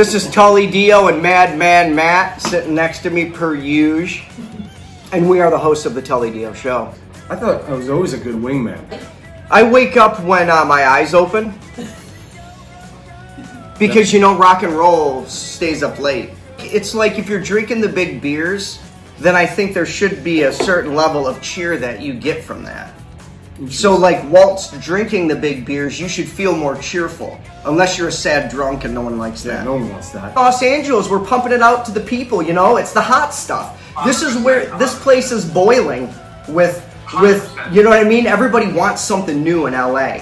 This is Tully Dio and Madman Matt sitting next to me per usual. And we are the hosts of the Tully Dio Show. I thought I was always a good wingman. I wake up when uh, my eyes open. Because, you know, rock and roll stays up late. It's like if you're drinking the big beers, then I think there should be a certain level of cheer that you get from that. So, like, whilst drinking the big beers, you should feel more cheerful. Unless you're a sad drunk and no one likes that. No one wants that. Los Angeles, we're pumping it out to the people, you know? It's the hot stuff. This is where this place is boiling with with you know what I mean? Everybody wants something new in LA.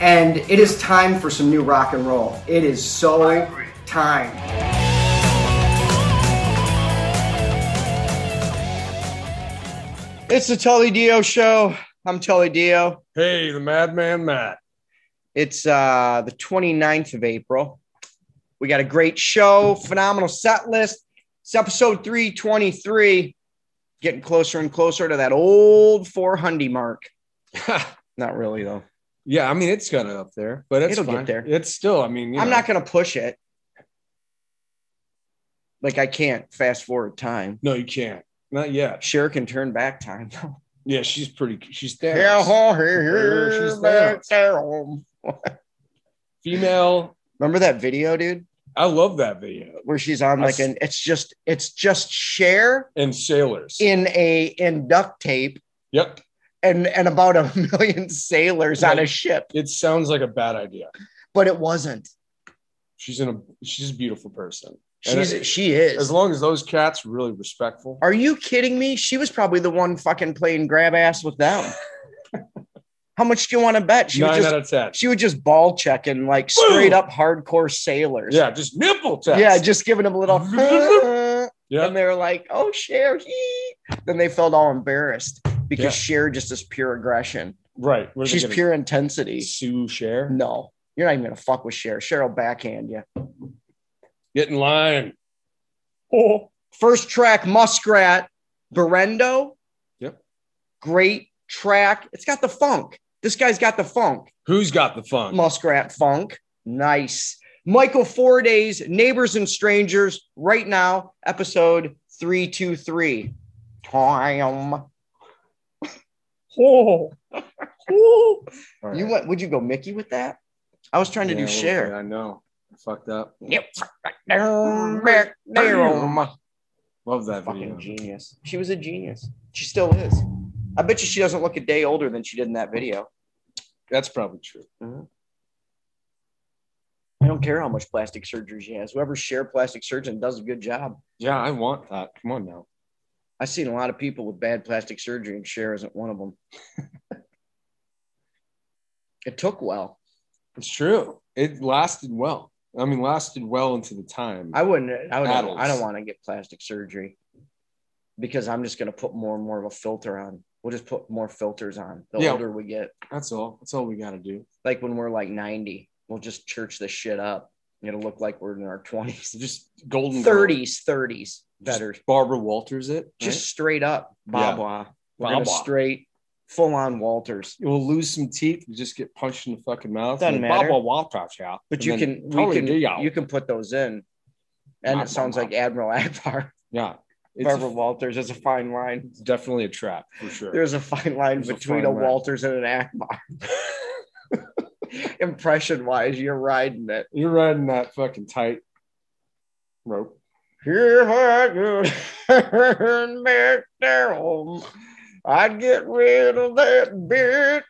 And it is time for some new rock and roll. It is so time. It's the Tully Dio show. I'm Tully Dio. Hey, the Madman Matt. It's uh, the 29th of April. We got a great show, phenomenal set list. It's episode 323, getting closer and closer to that old 400 mark. Not really, though. yeah, I mean it's got it up there, but it's It'll get there. It's still, I mean, you I'm know, not going to push it. Like, I can't fast forward time. No, you can't. Not yet. Sure can turn back time. Yeah, she's pretty. She's Yeah, there. here, here, She's there. Female. Remember that video, dude? I love that video. Where she's on like I an, it's just, it's just Cher And sailors. in a, in duct tape yep. and and about a million sailors on a ship, It sounds like a bad idea. but it wasn't. She's in a. She's a beautiful person. She's she is. As long as those cats are really respectful. Are you kidding me? She was probably the one fucking playing grab ass with them. How much do you want to bet? She Nine was just out of ten. she would just ball checking like straight up hardcore sailors. Yeah, just nipple test. Yeah, just giving them a little yeah. and they're like, oh Cher, hee. Then they felt all embarrassed because Yeah. Cher just is pure aggression. right. What are they She's pure intensity. Sue Cher. No, you're not even gonna fuck with Cher. Cher will backhand you. Get in line. Oh, first track, Muskrat, Berendo. Yep. Great track. It's got the funk. This guy's got the funk. Who's got the funk? Muskrat funk. Nice. Michael Four Days, Neighbors and Strangers, right now, episode 323. Time. Oh. All right. Oh. You went, would you go Mickey with that? I was trying to Yeah, do Cher. I know. I fucked up. Yep. Back, down. Love that video. Fucking genius. She was a genius. She still is. I bet you she doesn't look a day older than she did in that video. That's probably true. Mm-hmm. I don't care how much plastic surgery she has. Whoever Cher plastic surgeon does a good job. Yeah, I want that. Come on now. I've seen a lot of people with bad plastic surgery, and Cher isn't one of them. it took well. It's true. It lasted well. I mean, lasted well into the time. I wouldn't. I would. I don't want to get plastic surgery because I'm just going to put more and more of a filter on. We'll just put more filters on the Yeah. older we get. That's all. That's all we got to do. Like when we're like 90, we'll just church this shit up. It'll look like we're in our 20s, Just golden girl. 30s, 30s, Just better. Barbara Walters it. Just straight up, blah Yeah. blah. We're Blah, gonna blah. straight, full on Walters. We'll lose some teeth. You just get punched in the fucking mouth. Doesn't and matter. Walters yeah. But you can, we totally can, you can put those in, and Blah, it sounds like Admiral Ackbar. Yeah. It's, Barbara a, Walters is a fine line. it's definitely a trap for sure. There's a fine line There's a between a line. Walters and an Ackbar. Impression wise, you're riding it. You're riding that fucking tight rope. Here I go, back down. I'd get rid of that bit.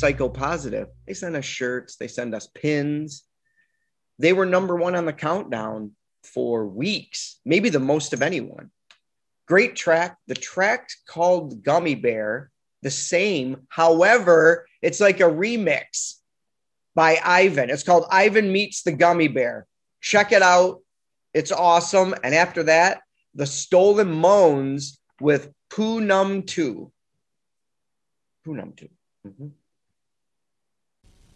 Psycho Positive. They send us shirts, they send us pins. They were number one on the countdown for weeks, maybe the most of anyone. Great track. The track called Gummy Bear, the same. However, it's like a remix by Ivan. It's called Ivan Meets the Gummy Bear. Check it out. It's awesome. And after that, the Stolen Moans with Poo Num 2. Poo Num 2. Mhm.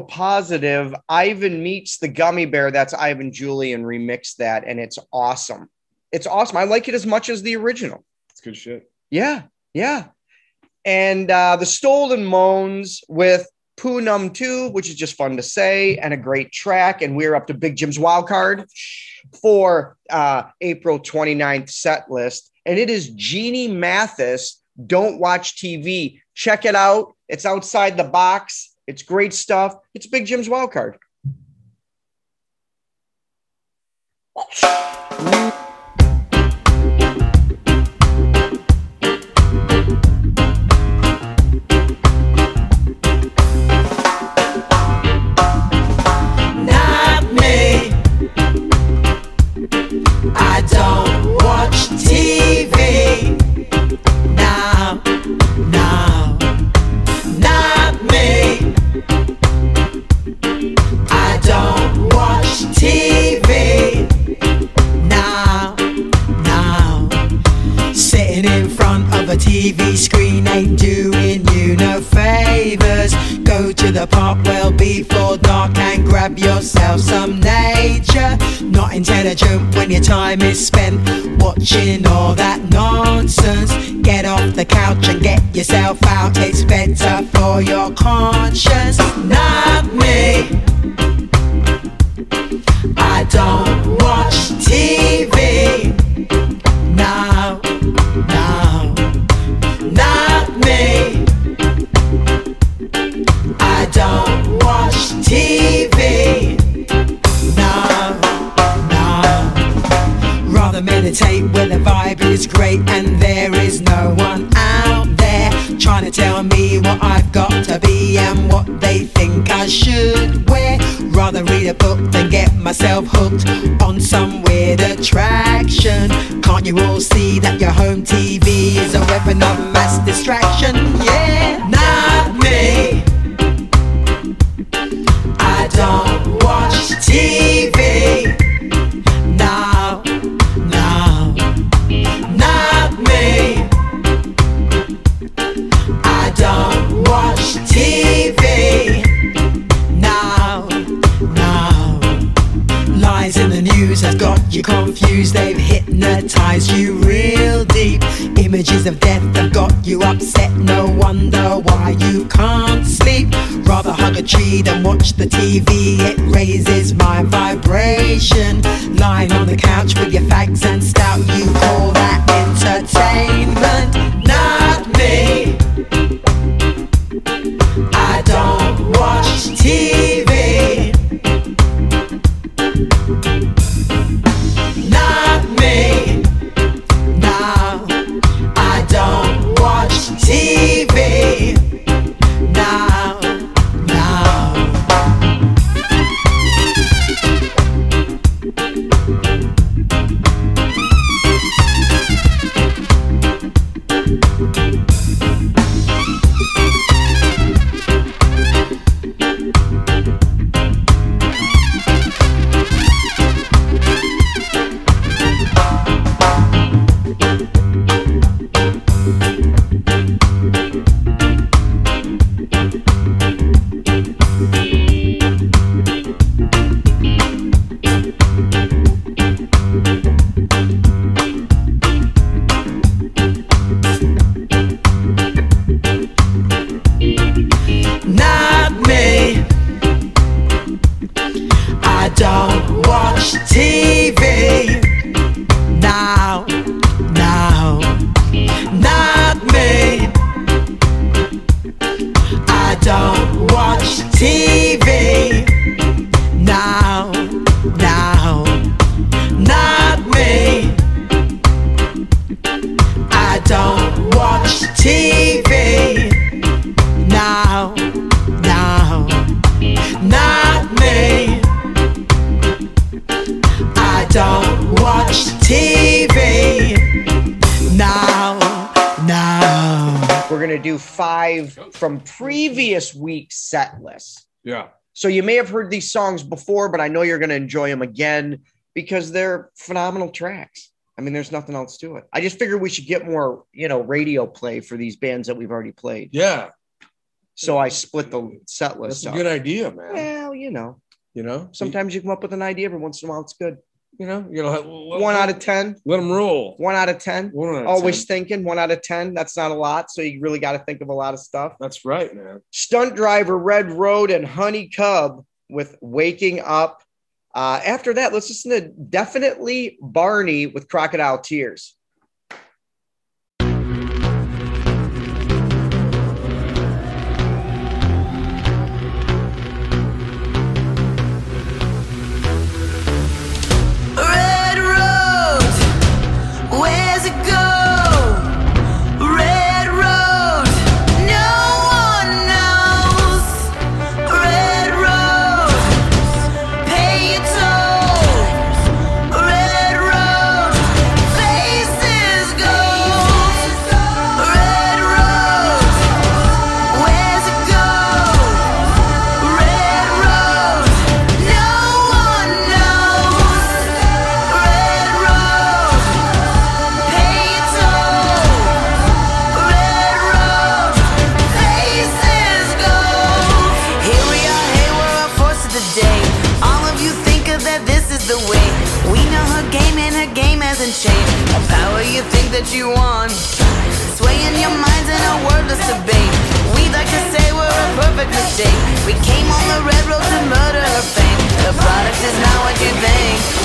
Positive, Ivan meets the gummy bear. That's Ivan Julian remixed that, and it's awesome. It's awesome. I like it as much as the original. It's good shit. Yeah, yeah. And uh, the Stolen Moans with Poonum 2, which is just fun to say, and a great track. And we're up to Big Jim's wild card for uh, April 29th set list. And it is Jeannie Mathis. Don't watch TV. Check it out. It's outside the box. It's great stuff. It's Big Jim's wild card. TV screen ain't doing you no favors. Go to the park well before dark and grab yourself some nature. Not intelligent when your time is spent watching all that nonsense. Get off the couch and get yourself out. It's better for your conscience. Not me. I don't watch TV. Meditate where the vibe is great and there is no one out there trying to tell me what I've got to be and what they think I should wear. Rather read a book than get myself hooked on some weird attraction. Can't you all see that your home TV is a weapon of mass distraction? Yeah, you confused. They've hypnotized you real deep. Images of death have got you upset. No wonder why you can't sleep. Rather hug a tree than watch the TV. It raises my vibration. Lying on the couch with your fags and stout. You call that entertainment? Not me. Five from previous week's set list. Yeah. So you may have heard these songs before, but I know you're going to enjoy them again because they're phenomenal tracks. I mean, there's nothing else to it. I just figured we should get more, you know, radio play for these bands that we've already played. Yeah. So I split the set list. That's a up. good idea, man. Well, you know, You know, sometimes you come up with an idea. Every once in a while, it's good. You know, you know, One out of ten. let them roll. One out of ten. One out of Always 10. thinking. One out of ten. That's not a lot. So you really got to think of a lot of stuff. That's right, man. Stunt driver, Red Road, and Honey Cub with Waking Up. Uh, after that, let's listen to definitely Barney with Crocodile Tears. Perfect. We came on the red road to murder her fame. The product is not what you think.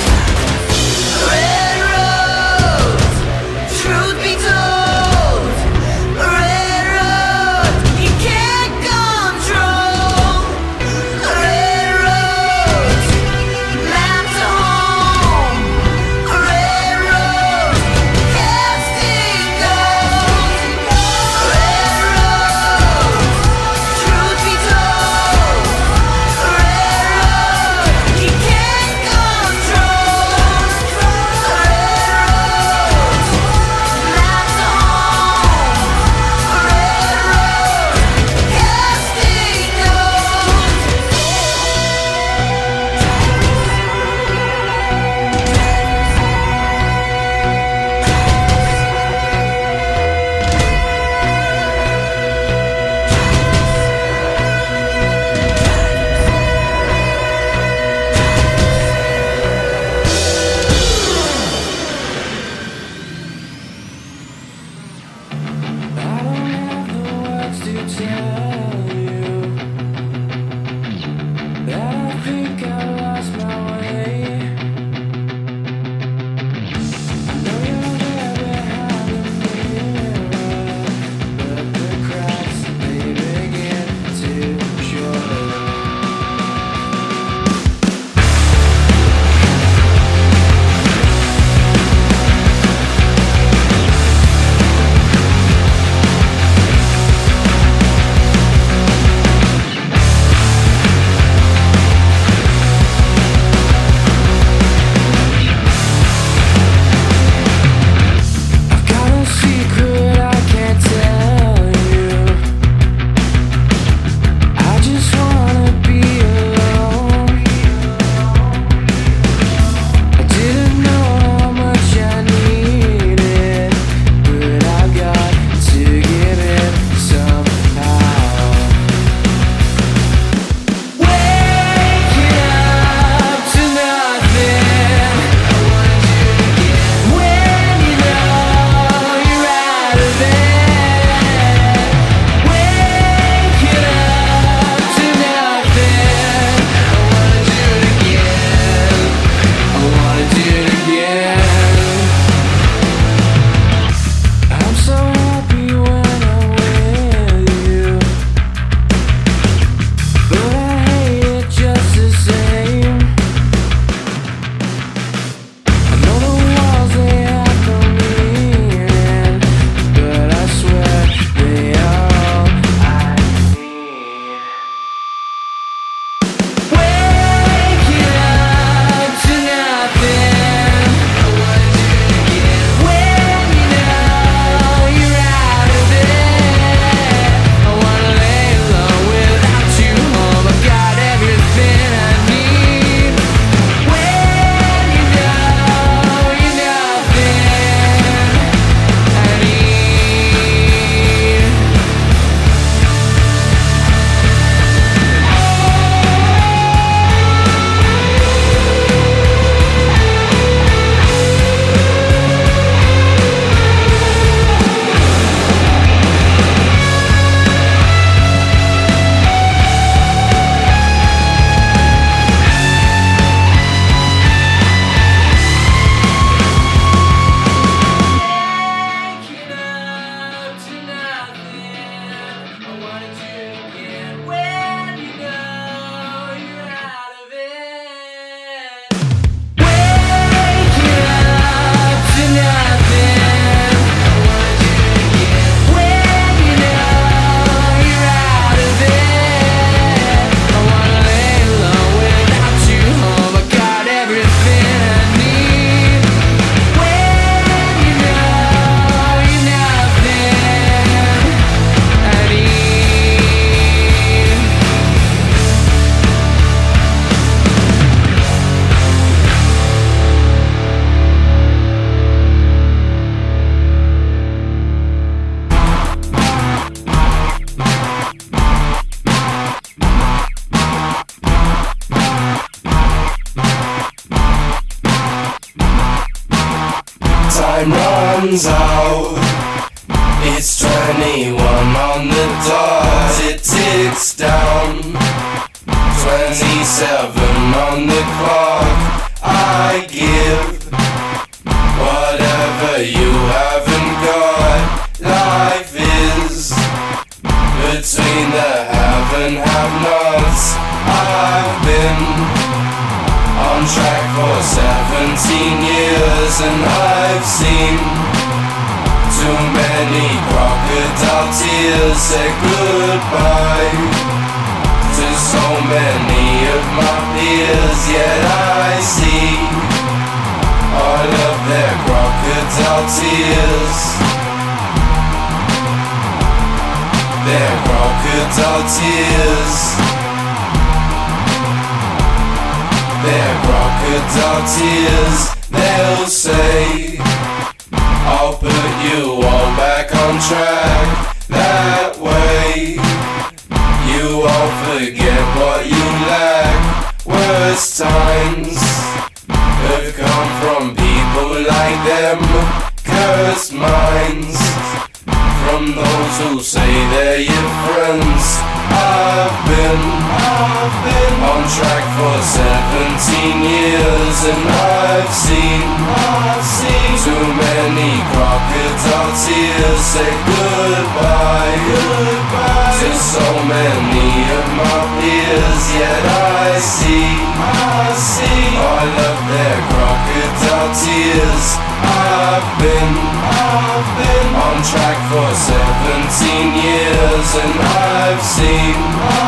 And I've seen, I've seen too many crocodile tears. Say goodbye, goodbye. To so many of my peers. Yet I see, I see all of their crocodile tears. I've been, I've been on track for 17 years. And I've seen, I've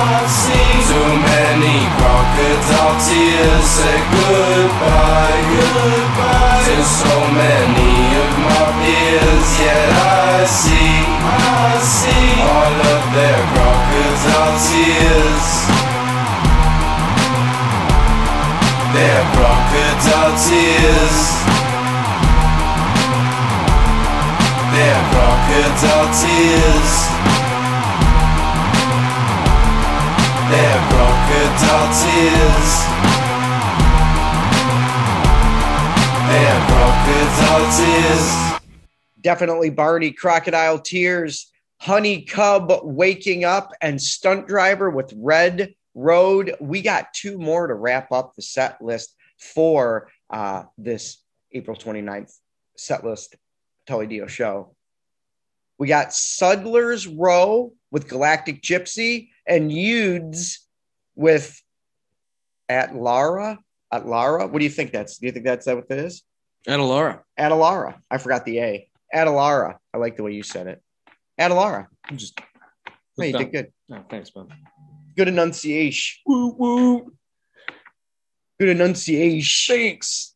crocodile tears say goodbye, goodbye to so many of my peers. Yet I see, I see all of their crocodile tears. Their crocodile tears. Their crocodile tears. Tears. Definitely Barney Crocodile Tears, Honey Cub Waking Up, and Stunt Driver with Red Road. We got two more to wrap up the set list for uh, this April 29th set list Teledio show. We got Sudler's Row with Galactic Gypsy and Yudes with At Lara. At Lara. What do you think that's? Do you think that's what that is? Adelara. Adelara. I forgot the A. Adelara. I like the way you said it. Adelara. I'm just. Hey, you did good. Oh, thanks, man. Good enunciation. Woo woo. Good enunciation. Thanks.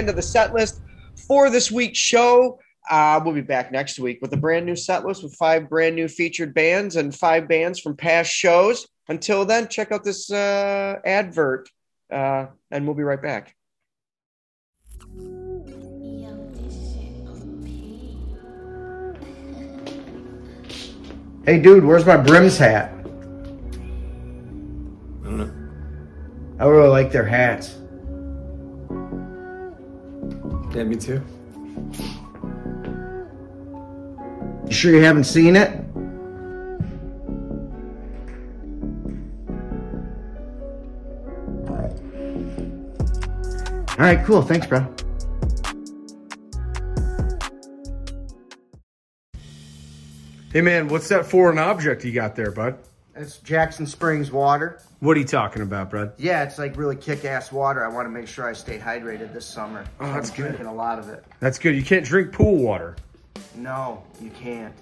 End of the set list for this week's show. Uh, we'll be back next week with a brand new set list with five brand new featured bands and five bands from past shows. Until then, check out this uh, advert, uh, and we'll be right back. Hey, dude, where's my brims hat? I don't know. I really like their hats. Yeah, me too. You sure you haven't seen it? All right, cool. Thanks, bro. Hey man, what's that foreign object you got there, bud? It's Jackson Springs water. What are you talking about, bud? Yeah, it's like really kick-ass water. I want to make sure I stay hydrated this summer. Oh, that's I'm good. Drinking a lot of it. That's good. You can't drink pool water. No, you can't.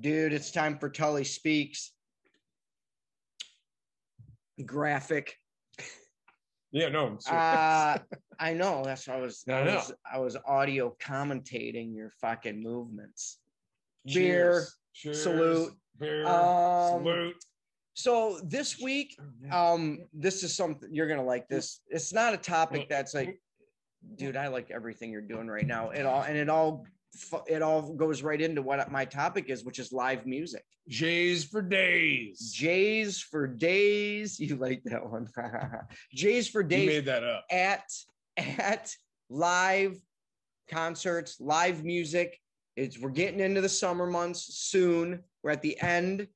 Dude, it's time for Tully Speaks. Graphic. Yeah, no. Uh, I know. That's why I was. I, I was. I was audio commentating your fucking movements. Beer. Cheers. salute. Beer, Um, salute. So this week, um, this is something you're gonna like. This it's not a topic that's like, dude, I like everything you're doing right now. It all and it all it all goes right into what my topic is, which is live music. Jays for days. Jays for days. You like that one? Jays for You days made that up. at at live concerts, live music. It's we're getting into the summer months soon. We're at the end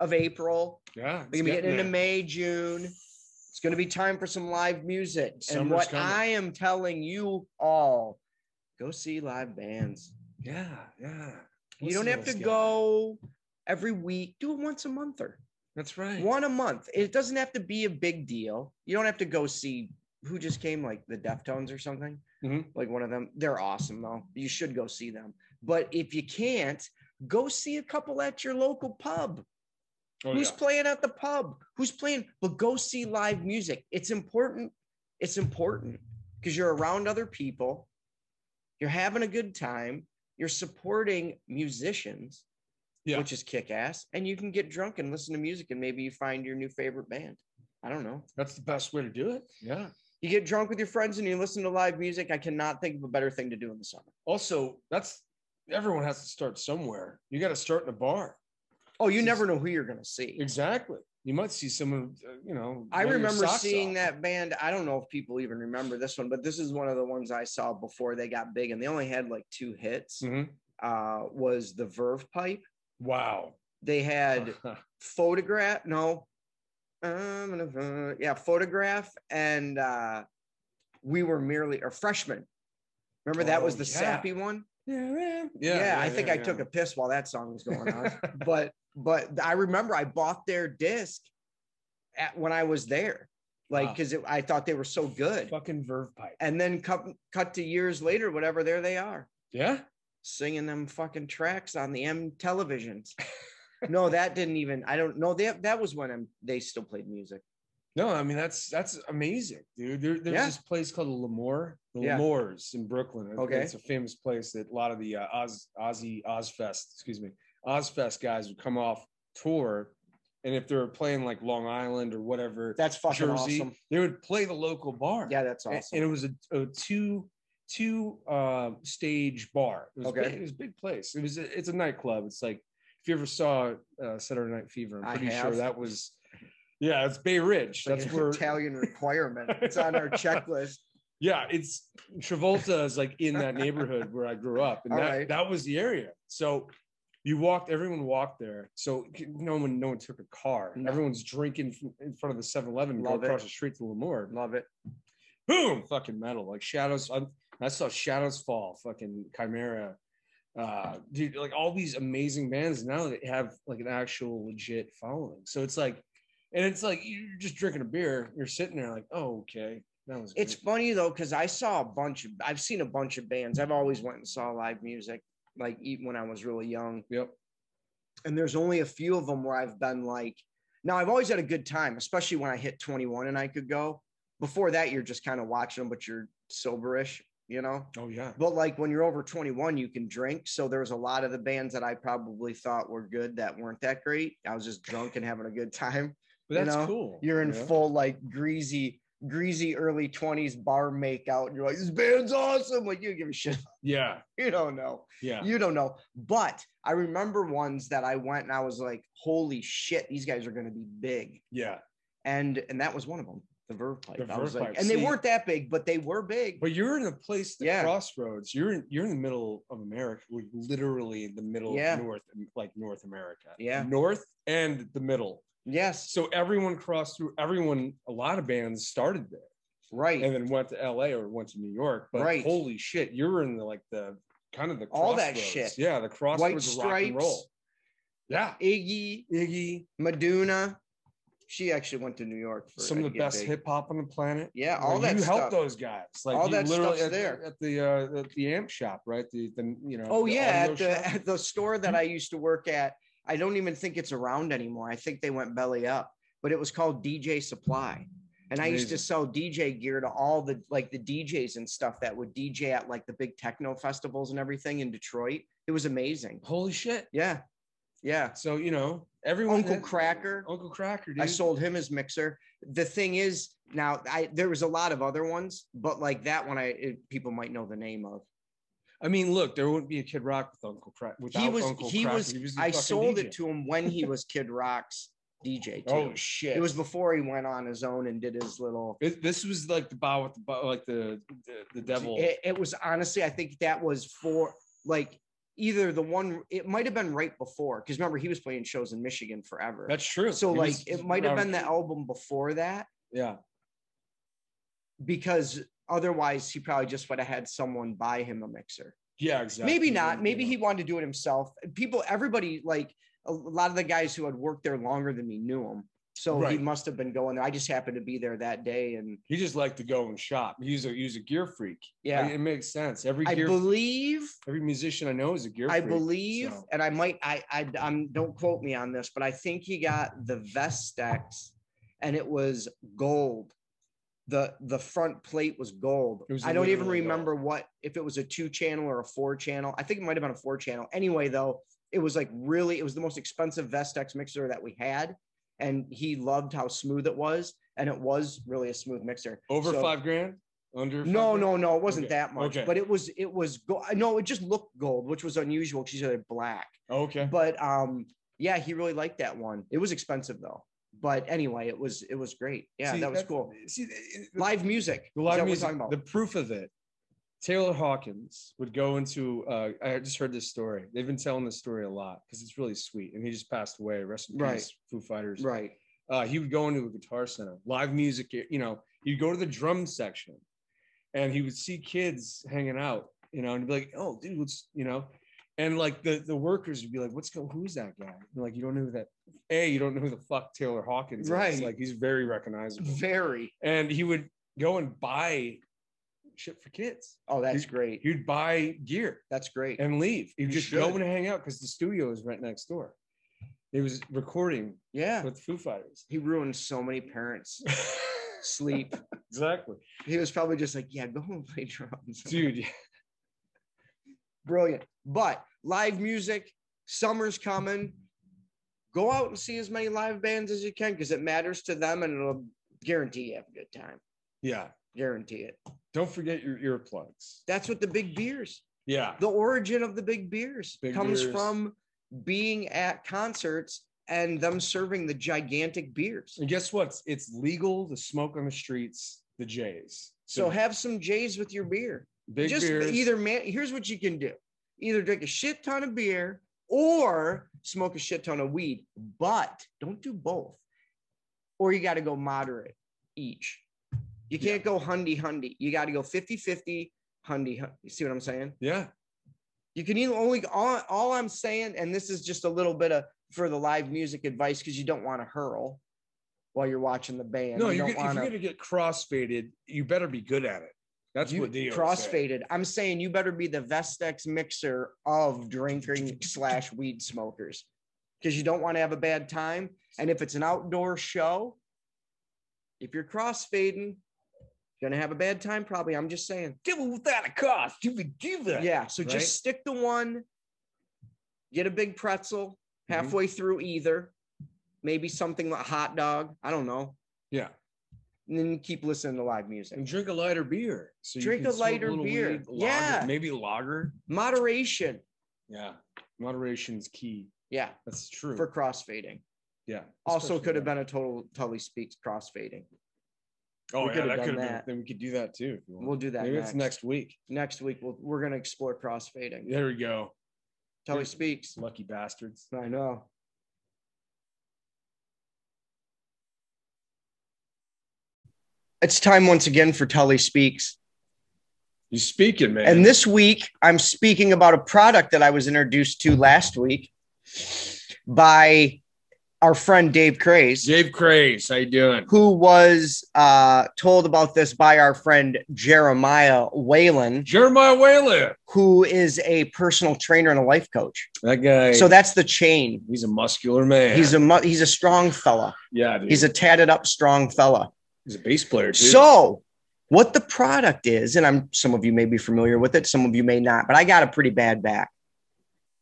of April. Yeah. We're gonna be getting into May, June. It's gonna be time for some live music. and what coming. I am telling you all, go see live bands. Yeah, yeah. you don't have to go every week. Do it once a month or That's right. one a month. It doesn't have to be a big deal. You don't have to go see who just came, like the Deftones or something, Mhm. like one of them. They're awesome though. You should go see them. But if you can't, go see a couple at your local pub. Oh, Who's yeah. playing at the pub? Who's playing? But go see live music. It's important. It's important because you're around other people. You're having a good time. You're supporting musicians, Yeah. which is kick ass. And you can get drunk and listen to music and maybe you find your new favorite band. I don't know. That's the best way to do it. Yeah. You get drunk with your friends and you listen to live music. I cannot think of a better thing to do in the summer. Also, that's everyone has to start somewhere. You got to start in a bar. Oh, you never know who you're going to see. Exactly. You might see someone, uh, you know. I remember seeing off. that band. I don't know if people even remember this one, but this is one of the ones I saw before they got big, and they only had like two hits. Mhm. Uh, was the Verve Pipe? Wow. They had photograph. No, um, yeah, photograph, and uh, we were merely or freshman. Remember that was Oh, the yeah. sappy one. yeah, Yeah, I think yeah, I took a piss while that song was going on. but but I remember I bought their disc at when I was there, like Wow. because I thought they were so good. fucking Verve pipe. And then cut cut to years later, whatever, there they are Yeah. singing them fucking tracks on the M televisions. no, that didn't even. I don't know. That that was when M, they still played music. No, I mean that's that's amazing, dude. There, there's Yeah. this place called the L'Amour, the Yeah. L'Amours in Brooklyn. Okay. it's a famous place that a lot of the uh, Oz Ozzy Ozzfest, excuse me, Ozzfest guys would come off tour, and if they were playing like Long Island or whatever, That's fucking Jersey, awesome. they would play the local bar. Yeah, that's And- awesome. and it was a, a two two uh, stage bar. It was Okay. big, it was a big place. It was a, it's a nightclub. It's like if you ever saw uh, Saturday Night Fever, I'm pretty sure that was. Yeah, it's Bay Ridge. Like That's where. Italian requirement. It's on our checklist. Yeah, it's Travolta is like in that neighborhood where I grew up, and All that right. that was the area. So you walked, everyone walked there. So no one, no one took a car. No. Everyone's drinking in front of the 7-Eleven, go Love it. across the street to L'Amour. Love it. boom, fucking metal, like shadows. I, I saw Shadows Fall, fucking Chimaira, uh, dude, like all these amazing bands now that have like an actual legit following. So it's like, and it's like you're just drinking a beer, you're sitting there like, oh, okay, that was. It's great. funny though because I saw a bunch of. I've seen a bunch of bands. I've always went and saw live music, like even when I was really young. Yep. and there's only a few of them where I've been like, now I've always had a good time, especially when I hit 21 and I could go. Before that, you're just kind of watching them, but you're soberish, you know. Oh yeah. But like when you're over 21, you can drink. So there's a lot of the bands that I probably thought were good that weren't that great. I was just drunk and having a good time. But that's you know, cool. You're in know? full like greasy, greasy early 20s bar makeout, and you're like, this band's awesome. Like you don't give a shit. Yeah. You don't know. Yeah. You don't know. But I remember ones that I went and I was like, holy shit, these guys are going to be big. Yeah. And and that was one of them, the Verve Pipe. The I was like, Pipe. and they See- weren't that big, but they were big. But you're in a place, the Yeah. crossroads. You're in you're in the middle of America, like literally in the middle Yeah. of North, like North America. Yeah. North and the middle. yes, So everyone crossed through. Everyone, a lot of bands started there, right. and then went to L.A. or went to New York. But Right. holy shit, you're in the like the kind of the All that crossroads. shit. Yeah, the crossroads of rock and roll. Yeah, Iggy, Iggy, Madonna. She actually went to New York for some of the best hip hop on the planet. Yeah, all Like, that you stuff. helped those guys. Like All that literally stuff's at, there. at the uh, at the amp shop, right? The the you know. Oh yeah, at the at the store that I used to work at. I don't even think it's around anymore. I think they went belly up, but it was called DJ Supply. And I used to sell DJ gear to all the like the DJs and stuff that would DJ at like the big techno festivals and everything in Detroit. It was amazing. Holy shit! Yeah. Yeah. So you know, everyone. Uncle had- Kracker. Uncle Kracker. Dude. I sold him his mixer. The thing is, now I there was a lot of other ones, but like that one, I it, people might know the name of. I mean, look, there wouldn't be a Kid Rock with Uncle Crack. He was Uncle he Kracker. was, the I sold DJ. it to him when he was Kid Rock's DJ too. Oh shit! it was before he went on his own and did his little. It- this was like the bow with the bow, like the the, the devil. It, it was honestly, I think that was for like either the one. It might have been right before because remember he was playing shows in Michigan forever. That's true. so He like was it might have been the album before that Yeah. because otherwise he probably just would have had someone buy him a mixer. Yeah, exactly. maybe not maybe he wanted to do it himself people everybody like a lot of the guys who had worked there longer than me knew him so he must have been going there i just happened to be there that day and He just liked to go and shop. He's a he's a gear freak. yeah Like, it makes sense. Every i believe every musician I know is a gear. i freak, believe so. and i might i i i'm don't quote me on this but i think he got the Vestax and it was gold the the front plate was gold was i don't even literally gold. remember what if it was a two channel or a four channel i think it might have been a four channel anyway though it was like really it was the most expensive Vestax mixer that we had and he loved how smooth it was and it was really a smooth mixer Over So- five grand. Under. five no grand? no no it wasn't Okay, that much okay. but it was it was go- no it just looked gold which was unusual because usually black Okay. but um yeah he really liked that one it was expensive though but anyway it was it was great yeah See, that was cool See, the- the- live music the live that what we're music. The proof of it. Taylor Hawkins would go into. Uh, I just heard this story. They've been telling this story a lot because it's really sweet, and he just passed away. Rest in Right. peace, Foo Fighters. right uh, he would go into a guitar center, live music. You know, he'd go to the drum section, and he would see kids hanging out. You know, and be like, "Oh, dude, what's you know," and like the the workers would be like, "What's going? Who's that guy?" And like, you don't know who that. A, you don't know who the fuck Taylor Hawkins Right. is. Like, he's very recognizable, very and he would go and buy shit for kids. oh that's He- great You'd buy gear that's great and leave. He'd You just go and hang out because the studio is right next door. He was recording yeah with Foo Fighters. he ruined so many parents sleep exactly. he was probably just like yeah go and play drums dude. brilliant but live music summer's coming go out and see as many live bands as you can because it matters to them and it'll guarantee you have a good time Yeah. Guarantee it Don't forget your earplugs. that's what the big beers Yeah. the origin of the big beers Big comes beers. from being at concerts and them serving the gigantic beers And guess what? It's legal to smoke on the streets, the Jays. so have some j's with your beer big just beers. either man here's what you can do either drink a shit ton of beer or smoke a shit ton of weed but don't do both or you got to go moderate each you can't go hundy hundy you got to go 50 50 hundy hun- you see what i'm saying Yeah. you can either only all, all i'm saying and this is just a little bit of for the live music advice because you don't want to hurl while you're watching the band no, you don't gonna, if you're gonna get crossfaded, you better be good at it. That's you what Dio crossfaded. I'm saying you better be the Vestax mixer of drinking slash weed smokers because you don't want to have a bad time. And if it's an outdoor show, if you're crossfading, gonna have a bad time. Probably. I'm just saying. Give it without a cost. You would give it. Yeah. So right? just stick to one. Get a big pretzel Mhm. halfway through either. Maybe something like hot dog. I don't know. Yeah. And then keep listening to live music. And drink a lighter beer. So you Drink a lighter little beer. weed, lager, Yeah. Maybe lager. Moderation. Yeah. Moderation's key. Yeah. That's true. For crossfading. yeah. Also, could have been a total Tully speaks crossfading. Oh we yeah, that could have been. Then we could do that too. if you want. We'll do that Maybe next. it's next week. Next week, we'll, we're going to explore crossfading. There we go. Tully speaks. Lucky bastards. I know. It's time once again for Tully Speaks. You speaking, man. And this week, I'm speaking about a product that I was introduced to last week by our friend Dave Craze, Dave Craze, how you doing? who was uh, told about this by our friend Jeremiah Whalen, Jeremiah Whalen. who is a personal trainer and a life coach. That guy. So that's the chain. he's a muscular man. He's a mu- he's a strong fella. yeah, dude. He's a tatted up strong fella. he's a bass player. Dude. So, what the product is, and I'm some of you may be familiar with it, some of you may not, but I got a pretty bad back.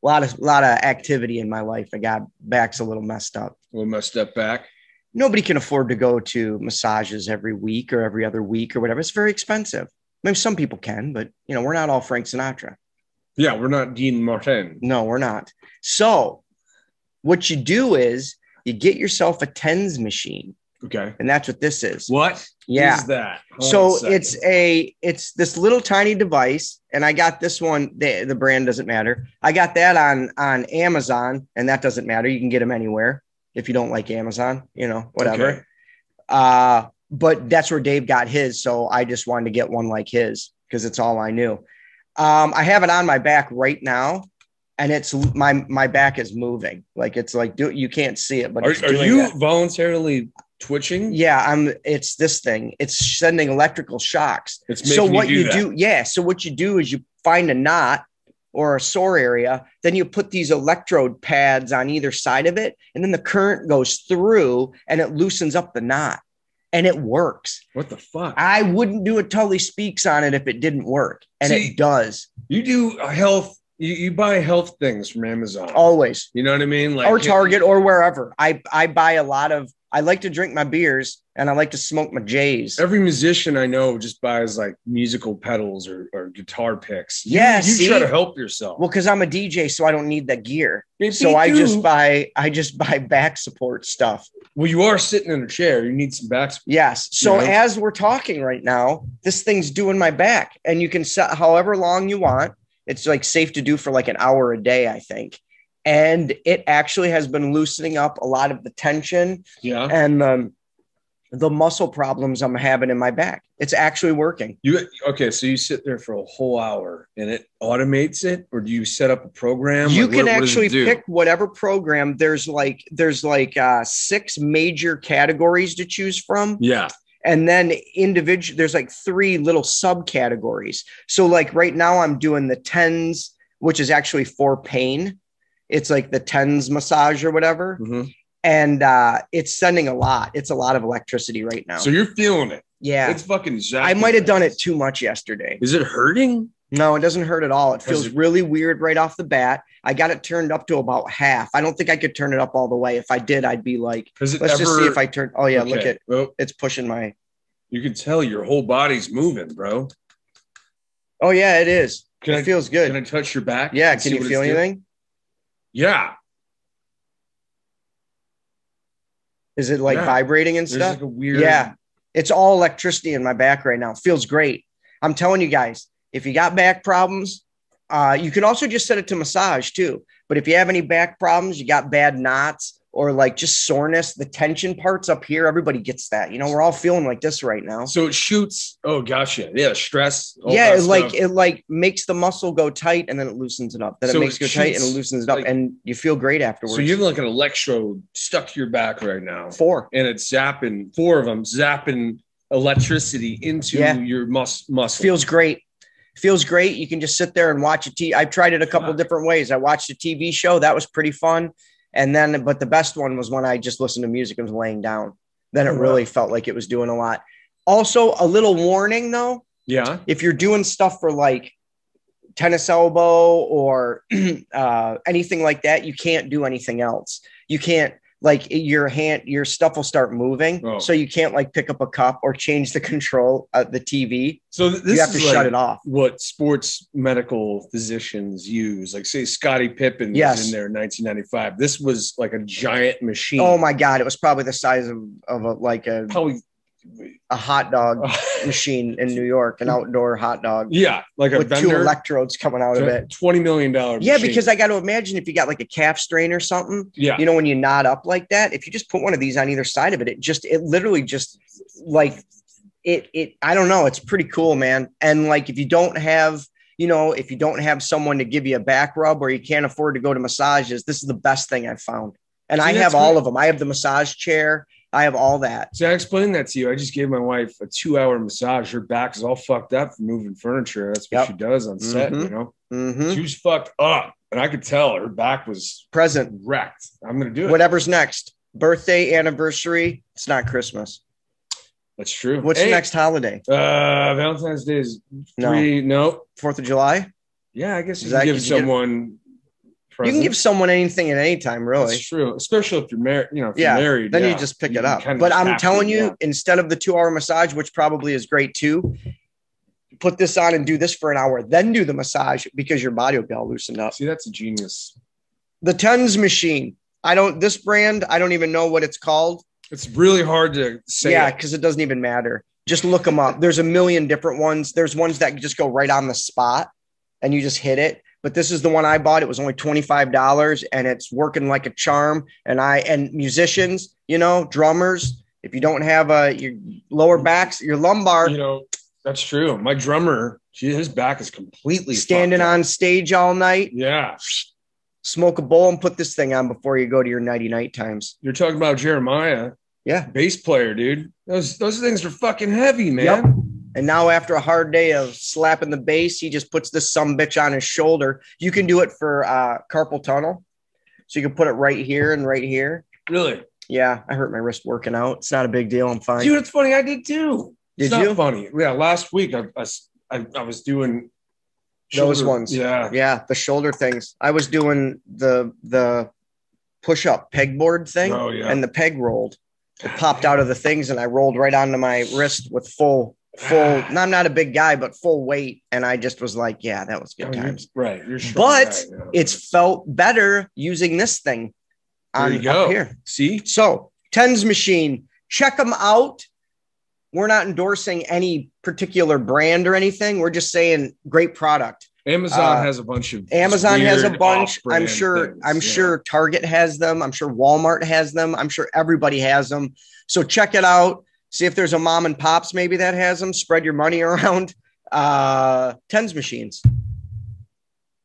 A lot of lot of activity in my life. I got back's a little messed up. A little messed up back. Nobody can afford to go to massages every week or every other week or whatever. It's very expensive. I Maybe some people can, but you know, we're not all Frank Sinatra. Yeah, we're not Dean Martin. No, we're not. So, what you do is you get yourself a tens machine, Okay. and that's what this is. What? Yeah. is that? Hold on a So it's a it's this little tiny device, and I got this one. The, the brand doesn't matter. I got that on on Amazon, and that doesn't matter. You can get them anywhere if you don't like Amazon. You know, whatever. Okay. Uh, but that's where Dave got his, so I just wanted to get one like his because it's all I knew. Um, I have it on my back right now, and it's my my back is moving. Like it's like do you can't see it, but Are, are you that. voluntarily twitching? Yeah, I'm. It's this thing. It's sending electrical shocks. It's So what you you do do, yeah. So what you do is you find a knot or a sore area, then you put these electrode pads on either side of it, and then the current goes through and it loosens up the knot, and it works. What the fuck? I wouldn't do a Tully Speaks on it if it didn't work, and See- it does you do a health. You, you buy health things from Amazon. always. You know what I mean? Like or Target or wherever. I I buy a lot of. I like to drink my beers and I like to smoke my J's. Every musician I know just buys like musical pedals or, or guitar picks. You- Yeah, you, see? try to help yourself. Well, because I'm a DJ, so I don't need that gear. So I do. just buy I just buy back support stuff. Well, you are sitting in a chair. You need some back. support. Yes. So Yeah. as we're talking right now, this thing's doing my back, and you can set however long you want. It's like safe to do for like an hour a day, I think. And it actually has been loosening up a lot of the tension Yeah. and um, the muscle problems I'm having in my back. It's actually working. You okay? So you sit there for a whole hour and it automates it, or do you set up a program? you Like, can what- what actually do? pick whatever program. There's like there's like uh, six major categories to choose from. Yeah. and then individual there's like three little subcategories so like right now i'm doing the tens which is actually for pain it's like the tens massage or whatever Mhm. and uh it's sending a lot it's a lot of electricity right now So you're feeling it. yeah It's fucking. i might have done it too much yesterday Is it hurting? no it doesn't hurt at all it feels it- really weird right off the bat i got it turned up to about half i don't think i could turn it up all the way if i did i'd be like let's ever? just see if i turn oh yeah look at Well, it's pushing my you can tell your whole body's moving, bro. oh yeah it is Can it I- feels good Can I touch your back? Yeah, can you feel anything? doing? Yeah. Is it like Yeah. vibrating and There's stuff? like a weird. Yeah. It's all electricity in my back right now. Feels great. I'm telling you guys, if you got back problems, uh, you can also just set it to massage too. But if you have any back problems, you got bad knots or like just soreness, the tension parts up here, everybody gets that. You know, we're all feeling like this right now. So it shoots. Oh, gotcha. Yeah, yeah stress. yeah, it like it like makes the muscle go tight and then it loosens it up. Then So it makes it go tight and it loosens it up, like- and you feel great afterwards. So you have like an electrode stuck to your back right now, four. and it's zapping four of them, zapping electricity into Yeah. your mus- muscle. feels great feels great you can just sit there and watch a t i've tried it a couple different ways i watched a tv show that was pretty fun and then but the best one was when i just listened to music and was laying down then it Oh, really felt like it was doing a lot. Also a little warning though. Yeah. if you're doing stuff for like tennis elbow or uh, anything like that you can't do anything else. You can't like eh, your hand your stuff will start moving Oh. so you can't like pick up a cup or change the control of the tv So this you have to is shut it off What sports medical physicians use, like say Scottie Pippen Yes. was in there in 1995. This was like a giant machine. Oh my god, it was probably the size of, of a like a, Probably. A hot dog machine in New York, an outdoor hot dog yeah, like a with two electrodes coming out of it. Twenty million dollar. Yeah, because I got to imagine if you got like a calf strain or something, yeah, you know, when you knot up like that, if you just put one of these on either side of it, it just it literally just like it it I don't know, it's pretty cool, man. And like if you don't have you know, if you don't have someone to give you a back rub or you can't afford to go to massages, this is the best thing I've found. And See, I have all of them. I have the massage chair. I have all that. So I explained that to you. I just gave my wife a two-hour massage. Her back is all fucked up from moving furniture. That's what Yep. she does on set. Mhm. You know, hmm she was fucked up, and I could tell her back was Present. wrecked. I'm gonna do it. Whatever's next. Birthday, anniversary. It's not Christmas. That's true. What's Hey, the next holiday? Uh, Valentine's Day is No. three. No. Fourth of July? Yeah, I guess you that- give someone present. can give someone anything at any time, really. That's true, especially if you're married. You know, if Yeah, you're married, then you just pick it up. But I'm telling it, you, yeah. instead of the two hour massage, which probably is great too, put this on and do this for an hour, then do the massage because your body will be all loosened up. See, that's a genius. The Tens machine. I don't, this brand, I don't even know what it's called. It's really hard to say. yeah, it. because it doesn't even matter. Just look them up. There's a million different ones. There's ones that just go right on the spot and you just hit it. But this is the one I bought. It was only $25 and it's working like a charm. And I, and musicians, you know, drummers, if you don't have a, your lower backs, your lumbar you know, that's true. My drummer, his back is completely standing on stage all night, Yeah, smoke a bowl and put this thing on before you go to your nighty night times. you're talking about Jeremiah, Yeah. bass player, dude. Those those things are fucking heavy, man. Yep. And now, after a hard day of slapping the bass, he just puts this some bitch on his shoulder. You can do it for uh, carpal tunnel, so you can put it right here and right here. Really, Yeah, I hurt my wrist working out. It's not a big deal. I'm fine. dude. It's funny. I did too. It's Did not you? Funny. Yeah. Last week, I I, I, was doing Those ones. Yeah. yeah, the shoulder things. I was doing the the push up pegboard thing, Oh yeah. and the peg rolled. It popped out of the things, and I rolled right onto my wrist with full full. I'm not a big guy, but full weight, and I just was like, yeah, that was Oh, good you're- times. right. You're strong But yeah. it's felt better using this thing there you go. here. See, So Tens Machine, check them out. We're not endorsing any particular brand or anything. We're just saying great product. Amazon Uh, has a bunch of Amazon has a bunch. I'm sure. things, I'm yeah. sure Target has them. I'm sure Walmart has them. I'm sure everybody has them. So check it out. See if there's a mom and pops maybe that has them. Spread your money around. Uh, Tens machines.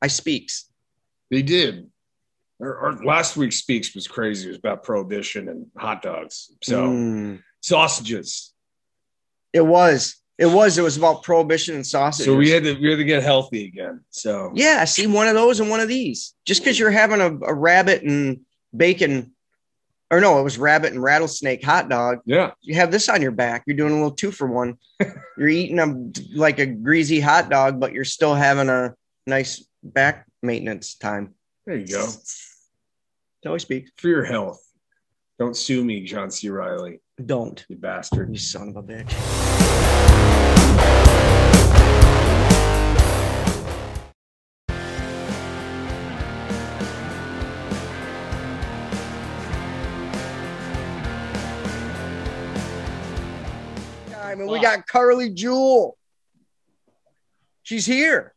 I speaks. They did. Our, our last week's speaks was crazy. It was about prohibition and hot dogs. So Mm. sausages. it was. It was. It was about prohibition and sausage. So we had to we had to get healthy again. So Yeah, see one of those and one of these. Just because you're having a, a rabbit and bacon, or no, it was rabbit and rattlesnake hot dog. yeah. You have this on your back. You're doing a little two for one. you're eating a like a greasy hot dog, but you're still having a nice back maintenance time. There you go. Till I speak. For your health. Don't sue me, John C. Reilly, Don't, you bastard. you son of a bitch. We got Carly Jewel. She's here.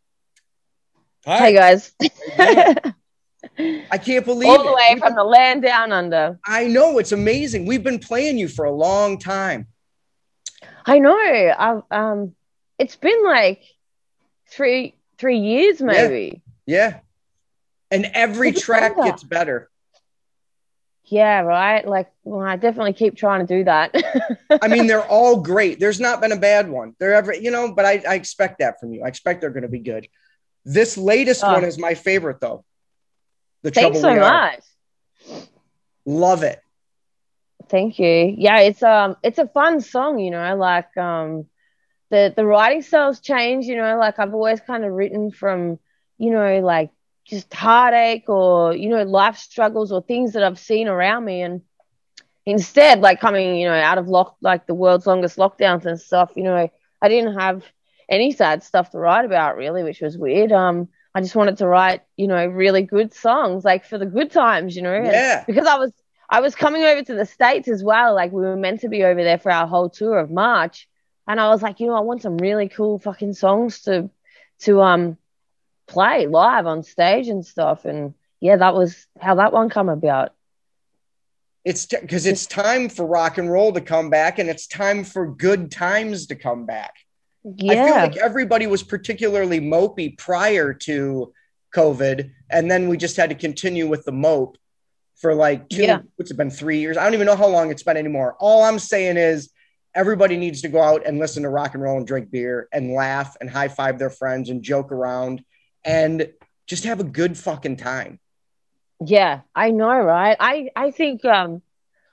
Hi, guys. I can't believe All the way We've from the land down under. I know it's amazing. We've been playing you for a long time. I know. I've um it's been like three three years maybe. Yeah. And every track gets better. Yeah, right. Like well, I definitely keep trying to do that. I mean, they're all great. There's not been a bad one. They're ever, you know, but I, I expect that from you. I expect they're going to be good. This latest Oh. one is my favorite, though. The Thanks so We Are. much. Love it. Thank you. Yeah, it's um it's a fun song, you know, like um the the writing styles change, you know, like I've always kind of written from, you know, like just heartache or, you know, life struggles or things that I've seen around me and instead like coming, you know, out of lock like the world's longest lockdowns and stuff, you know, I didn't have any sad stuff to write about really, which was weird. Um I just wanted to write, you know, really good songs like for the good times, you know. and- Yeah. because I was I was coming over to the States as well. Like we were meant to be over there for our whole tour of March. And I was like, you know, I want some really cool fucking songs to to um play live on stage and stuff. And yeah, that was how that one come about. It's because it's time for rock and roll to come back and it's time for good times to come back. I feel like everybody was particularly mopey prior to COVID, and then we just had to continue with the mope for like two, Yeah. which has been three years. I don't even know how long it's been anymore. All I'm saying is everybody needs to go out and listen to rock and roll and drink beer and laugh and high five their friends and joke around and just have a good fucking time. Yeah, I know, right? I I think um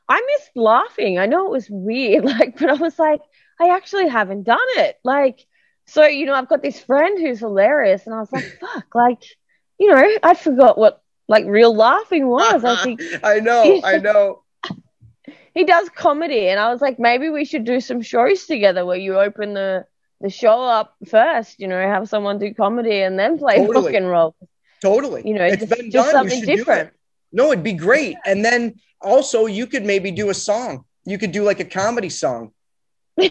I missed laughing. I know it was weird, like, but I was like, I actually haven't done it. Like, so you know, I've got this friend who's hilarious, and I was like, fuck, like, you know, I forgot what like real laughing was. I think I know, I know. he does comedy, and I was like, maybe we should do some shows together where you open the the show up first. You know, have someone do comedy and then play Totally. rock and roll. Totally. You know, it's just- been just done. Something different. No, it'd be great. And then also you could maybe do a song. You could do like a comedy song. yeah,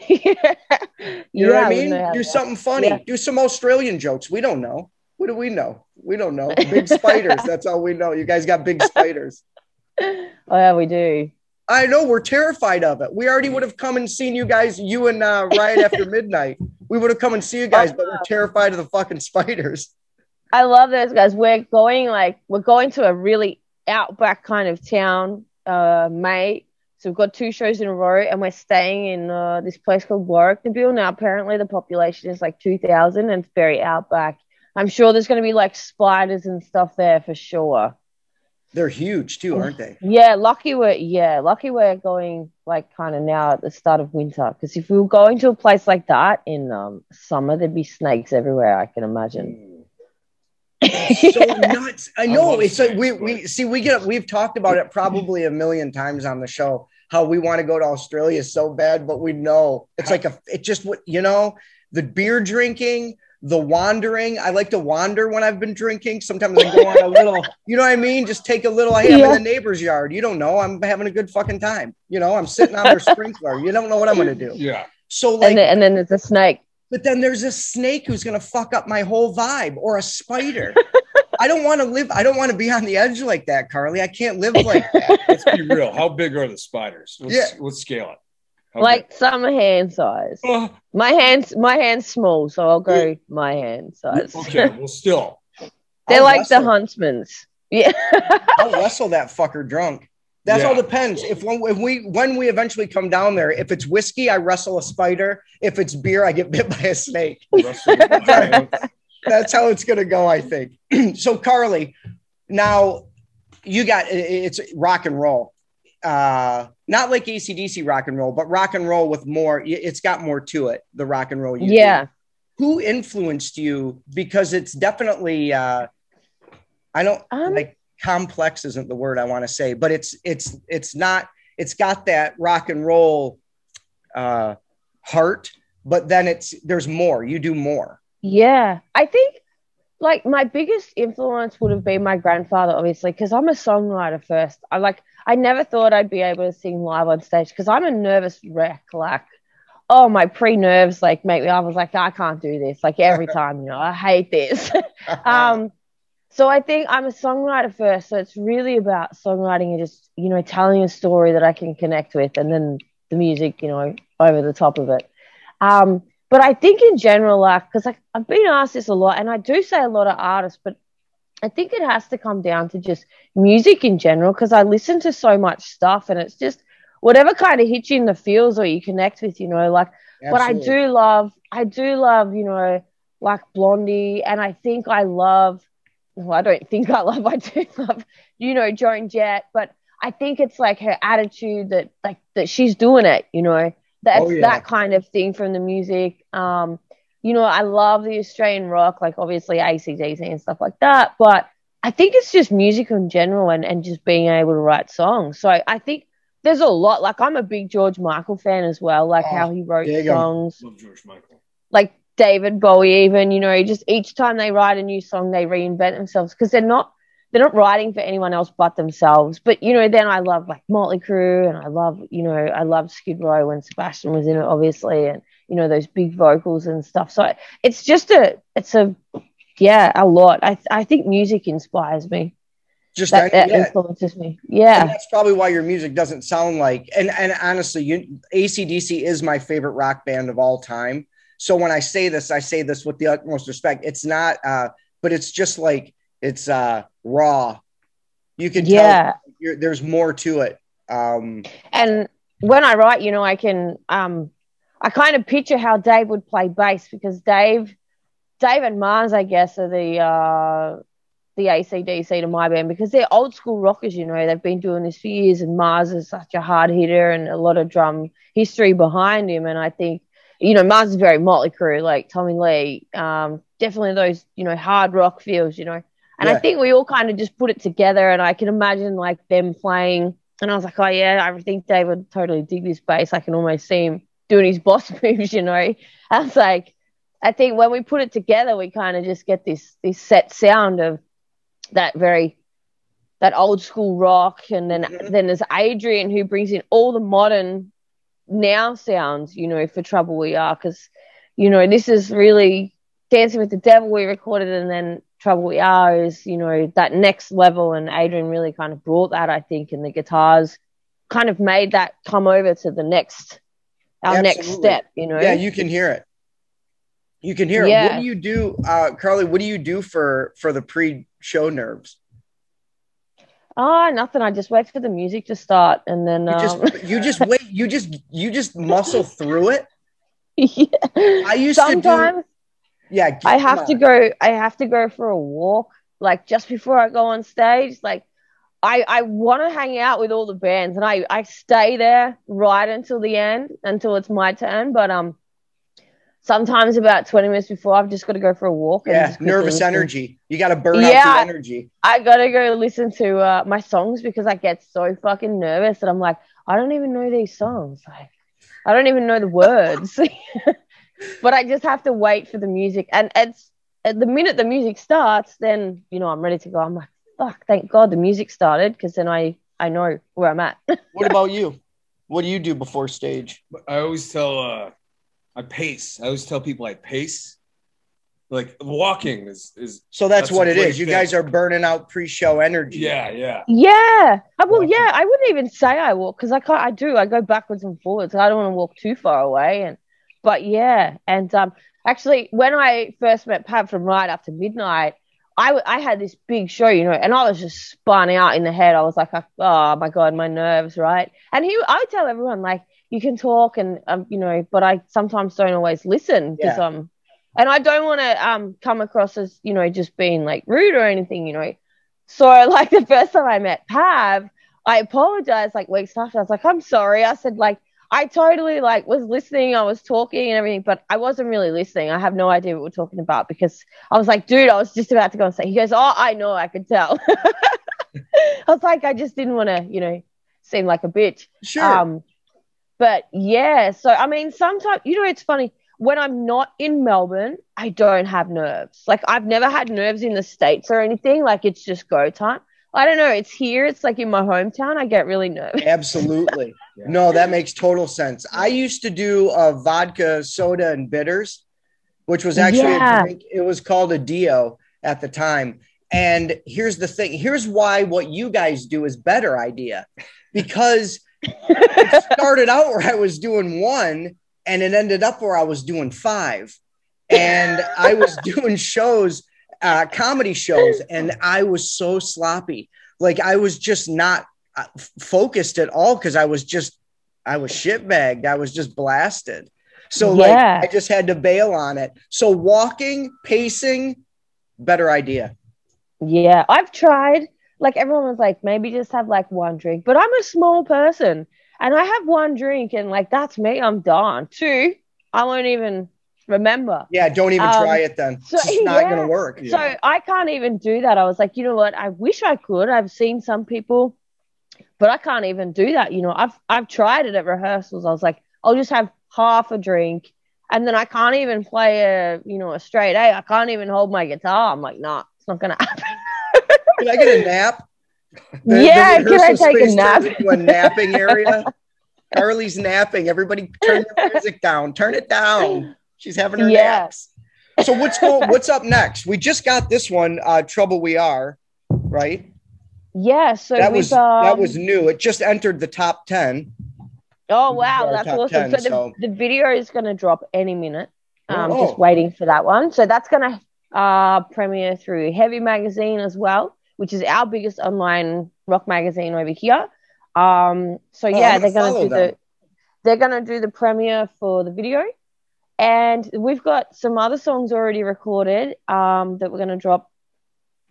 You know what I mean? Do to- something funny. Yeah. Do some Australian jokes. We don't know. What do we know? We don't know. Big spiders. That's all we know. You guys got big spiders. Oh yeah, we do. I know we're terrified of it. We already would have come and seen you guys, you and uh, Riot after midnight. We would have come and see you guys, but we're terrified of the fucking spiders. I love those guys. We're going like we're going to a really outback kind of town, uh, May. So we've got two shows in a row, and we're staying in uh, this place called Warracknabeal. Now, apparently, the population is like two thousand, and it's very outback. I'm sure there's going to be like spiders and stuff there for sure. They're huge too, aren't they? Yeah, lucky we're yeah, lucky we're going like kind of now at the start of winter. Because if we were going to a place like that in um, summer, there'd be snakes everywhere. I can imagine. so nuts. I know. love it's like we, we see we get we've talked about it probably a million times on the show how we want to go to Australia so bad, but we know it's like a it just what you know the beer drinking, the wandering. I like to wander when I've been drinking. Sometimes I go on a little, you know what I mean? Just take a little. Hey, I'm Yeah. in the neighbor's yard. You don't know. I'm having a good fucking time. You know, I'm sitting on their sprinkler. You don't know what I'm gonna do. Yeah. So like and, then, and then there's a snake. but then there's a snake who's going to fuck up my whole vibe or a spider. I don't want to live. I don't want to be on the edge like that, Carly. I can't live like that. Let's be real. How big are the spiders? Let's, Yeah. let's scale it. How like some hand size. big? Oh, My hands, my hand's small, so I'll go my hand size. okay. Well, still. They're I'll like the wrestle. huntsman's. Yeah. I'll wrestle that fucker drunk. That Yeah. all depends. If when, if we when we eventually come down there, if it's whiskey, I wrestle a spider. If it's beer, I get bit by a snake. That's how it's going to go, I think. so, Carly, now you got it's rock and roll. Uh, not like ACDC rock and roll, but rock and roll with more. It's got more to it. The rock and roll. You do. yeah. Who influenced you? Because it's definitely. Uh, I don't Um, like complex. Isn't the word I want to say, but it's it's it's not. It's got that rock and roll uh, heart, but then it's there's more. You do more. Yeah. I think like my biggest influence would have been my grandfather, obviously, because I'm a songwriter first. I like I never thought I'd be able to sing live on stage because I'm a nervous wreck. Like, oh my pre nerves like make me I was like, I can't do this. Like every time, you know, I hate this. um so I think I'm a songwriter first. So it's really about songwriting and just, you know, telling a story that I can connect with and then the music, you know, over the top of it. Um, but I think in general, like, because like, I've been asked this a lot, and I do say a lot of artists, but I think it has to come down to just music in general, because I listen to so much stuff, and it's just whatever kind of hits you in the feels or you connect with, you know, like but I do love, I do love, you know, like Blondie, and I think I love. Well, I don't think I love. I do love, you know, Joan Jett, but I think it's like her attitude that, like, that she's doing it. You know, that's Oh, yeah. that kind of thing from the music. Um, you know, I love the Australian rock, like obviously ACDC and stuff like that, but I think it's just music in general and, and just being able to write songs. So I, I think there's a lot. Like I'm a big George Michael fan as well, like Oh, how he wrote songs Love George Michael. like David Bowie, even you know, just each time they write a new song, they reinvent themselves because they're not they're not writing for anyone else but themselves. But you know, then I love like Motley Crue, and I love you know I love Skid Row when Sebastian was in it, obviously, and you know those big vocals and stuff. So it's just a it's a yeah a lot. I I think music inspires me. Just That, that yeah. influences me. And Yeah, that's probably why your music doesn't sound like and and honestly you acdc is my favorite rock band of all time so when i say this i say this with the utmost respect it's not uh but it's just like it's uh raw you can Yeah. tell there's more to it um and when I write, you know, I can um I kind of picture how Dave would play bass because Dave Dave and Mars, I guess, are the uh the ACDC to my band because they're old school rockers, you know, they've been doing this for years and Mars is such a hard hitter and a lot of drum history behind him. And I think, you know, Mars is very Motley Crue, like Tommy Lee, um, definitely those, you know, hard rock feels, you know. And I think we all kind of just put it together, and I can imagine like them playing. And I was like, oh yeah, I think Dave would totally dig this bass. I can almost see him doing his boss moves, you know. I was like, I think when we put it together, we kind of just get this this set sound of that very that old school rock, and then Mhm. then there's Adrian who brings in all the modern now sounds, you know, for Trouble We Are, because you know this is really Dancing with the Devil we recorded, and then Trouble We Are is you know that next level, and Adrian really kind of brought that, I think, and the guitars kind of made that come over to the next our next step, you know. Yeah, you can hear it. You can hear it. What do you do, uh, Carly? What do you do for for the pre-show nerves? Oh, nothing. I just wait for the music to start, and then You um, just you just wait. You just you just muscle through it. yeah. I used to do- sometimes Yeah, I have to go. I have to go for a walk, like just before I go on stage. Like, I I want to hang out with all the bands, and I I stay there right until the end, until it's my turn. But um, sometimes about twenty minutes before, I've just got to go for a walk. and Yeah, nervous listen. energy. You got to burn out the energy. I gotta go listen to uh, my songs because I get so fucking nervous that I'm like, I don't even know these songs. Like, I don't even know the words. but I just have to wait for the music, and it's at the minute the music starts, then you know I'm ready to go. I'm like, fuck, thank God the music started because then I I know where I'm at. What about you? What do you do before stage? I always tell uh I pace. I always tell people I pace. Like walking is is So that's, That's what it is. great is. You guys are burning out pre-show energy. yeah, yeah. yeah, Uh, well, yeah, I wouldn't even say I walk because I can't. I do. I go backwards and forwards. I don't want to walk too far away, and but yeah, and um, actually, when I first met Pat from Right After Midnight, I, w- I had this big show, you know, and I was just spun out in the head. I was like, oh my god, my nerves, right? And he, I tell everyone like, you can talk, and um, you know, but I sometimes don't always listen because Yeah. um, and I don't want to um come across as you know just being like rude or anything, you know. So like the first time I met Pav, I apologized like weeks after. I was like, I'm sorry. I said like I totally like was listening, I was talking and everything, but I wasn't really listening. I have no idea what we're talking about because I was like, dude, I was just about to go and say. He goes, Oh, I know, I could tell. I was like, I just didn't want to, you know, seem like a bitch. Sure. Um, but yeah, so I mean, sometimes you know, it's funny when I'm not in Melbourne, I don't have nerves. Like I've never had nerves in the states or anything. Like it's just go time. I don't know. It's here. It's like in my hometown. I get really nervous. Absolutely. Yeah. No, that makes total sense. I used to do uh, vodka, soda, and bitters, which was actually Yeah. a drink. It was called a Dio at the time. And here's the thing. Here's why what you guys do is better idea, because it started out where I was doing one, and it ended up where I was doing five, and I was doing shows, uh, comedy shows, and I was so sloppy. Like I was just not uh, focused at all because I was just I was shitbagged. I was just blasted. So like Yeah. I just had to bail on it. So walking, pacing, better idea. Yeah, I've tried. Like everyone was like, maybe just have like one drink. But I'm a small person and I have one drink and like that's me. I'm done. Two, I won't even remember. Yeah, don't even Um, try it then. so- it's not yeah. gonna work. Yeah. So I can't even do that. I was like, you know what? I wish I could. I've seen some people, but I can't even do that. You know, I've I've tried it at rehearsals. I was like, I'll just have half a drink, and then I can't even play a you know a straight A. I can't even hold my guitar. I'm like, nah, it's not gonna happen. Can I get a nap? Yeah, can I take a nap? turns into a napping area. Carly's napping. Everybody turn the music down. Turn it down. She's having her Yeah. naps. So what's going what's up next? We just got this one, uh Trouble We Are, right? Yeah. So that was that um, was new. It just entered the top 10. Oh wow, that's awesome. 10, so the, so- the video is gonna drop any minute. Um, Oh. just waiting for that one. So that's gonna uh premiere through Heavy Magazine as well, which is our biggest online rock magazine over here. Um, so Oh, yeah, gonna they're gonna do them. the they're gonna do the premiere for the video, and we've got some other songs already recorded um that we're gonna drop.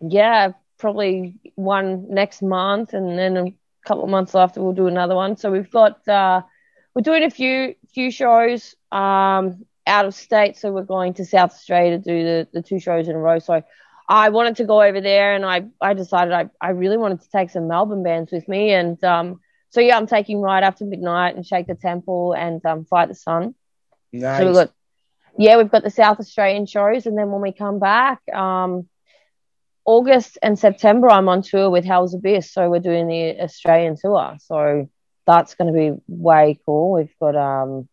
Yeah, probably one next month, and then a couple of months after we'll do another one. So we've got uh, we're doing a few few shows um, out of state. So we're going to South Australia to do the, the two shows in a row. So I wanted to go over there, and I I decided I I really wanted to take some Melbourne bands with me, and um, so yeah, I'm taking Right After Midnight and Shake the Temple and um, Fight the Sun. Nice. So we've got, yeah, we've got the South Australian shows, and then when we come back, um, August and September, I'm on tour with Hell's Abyss. So we're doing the Australian tour. So that's going to be way cool. We've got, um,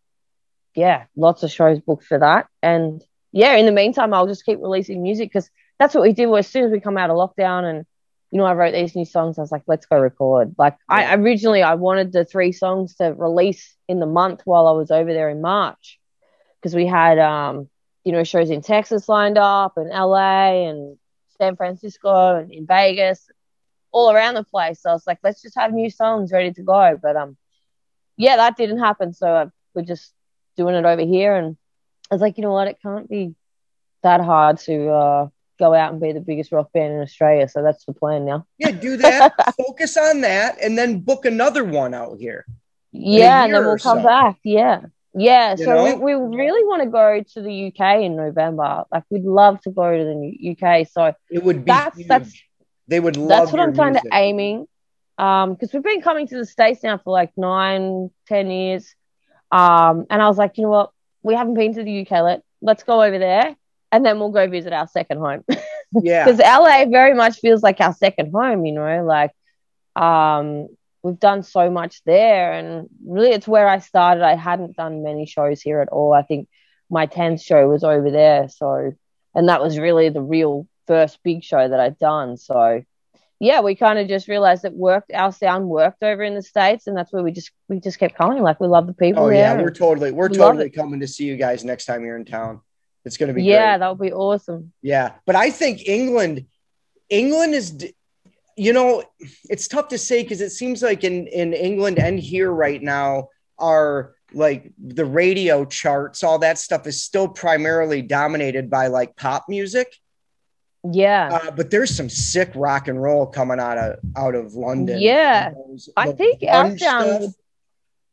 yeah, lots of shows booked for that. And yeah, in the meantime, I'll just keep releasing music because that's what we did. As soon as we come out of lockdown and you know, I wrote these new songs. I was like, let's go record. Like, I originally I wanted the three songs to release in the month while I was over there in March because we had um, you know, shows in Texas lined up and LA and San Francisco and in Vegas, all around the place. So I was like, let's just have new songs ready to go. But um, yeah, that didn't happen. So uh, we're just doing it over here, and I was like, you know what, it can't be that hard to uh, go out and be the biggest rock band in Australia. So that's the plan now. Yeah, do that. focus on that, and then book another one out here. Yeah, and then we'll come so. back. Yeah. Yeah. You So know? we, we really want to go to the UK in November. Like we'd love to go to the UK. So It would be. that's huge. that's They would love. that's what I'm kind of aiming. Um, because we've been coming to the States now for like nine, ten years. Um, and I was like, you know what? We haven't been to the UK. Let let's go over there and then we'll go visit our second home. Yeah. because LA very much feels like our second home, you know, like um we've done so much there and really it's where I started. I hadn't done many shows here at all. I think my 10th show was over there. So and that was really the real first big show that I'd done. So yeah, we kind of just realized it worked. Our sound worked over in the States and that's where we just we just kept coming. Like we love the people Oh yeah, we're totally we're we totally coming to see you guys next time you're in town. It's gonna be yeah, great. that would be awesome. Yeah, but I think England, England is, you know, it's tough to say because it seems like in in England and here right now are like the radio charts, all that stuff is still primarily dominated by like pop music. Yeah. Uh, but there's some sick rock and roll coming out of out of London. Yeah. Those- I think our sound would-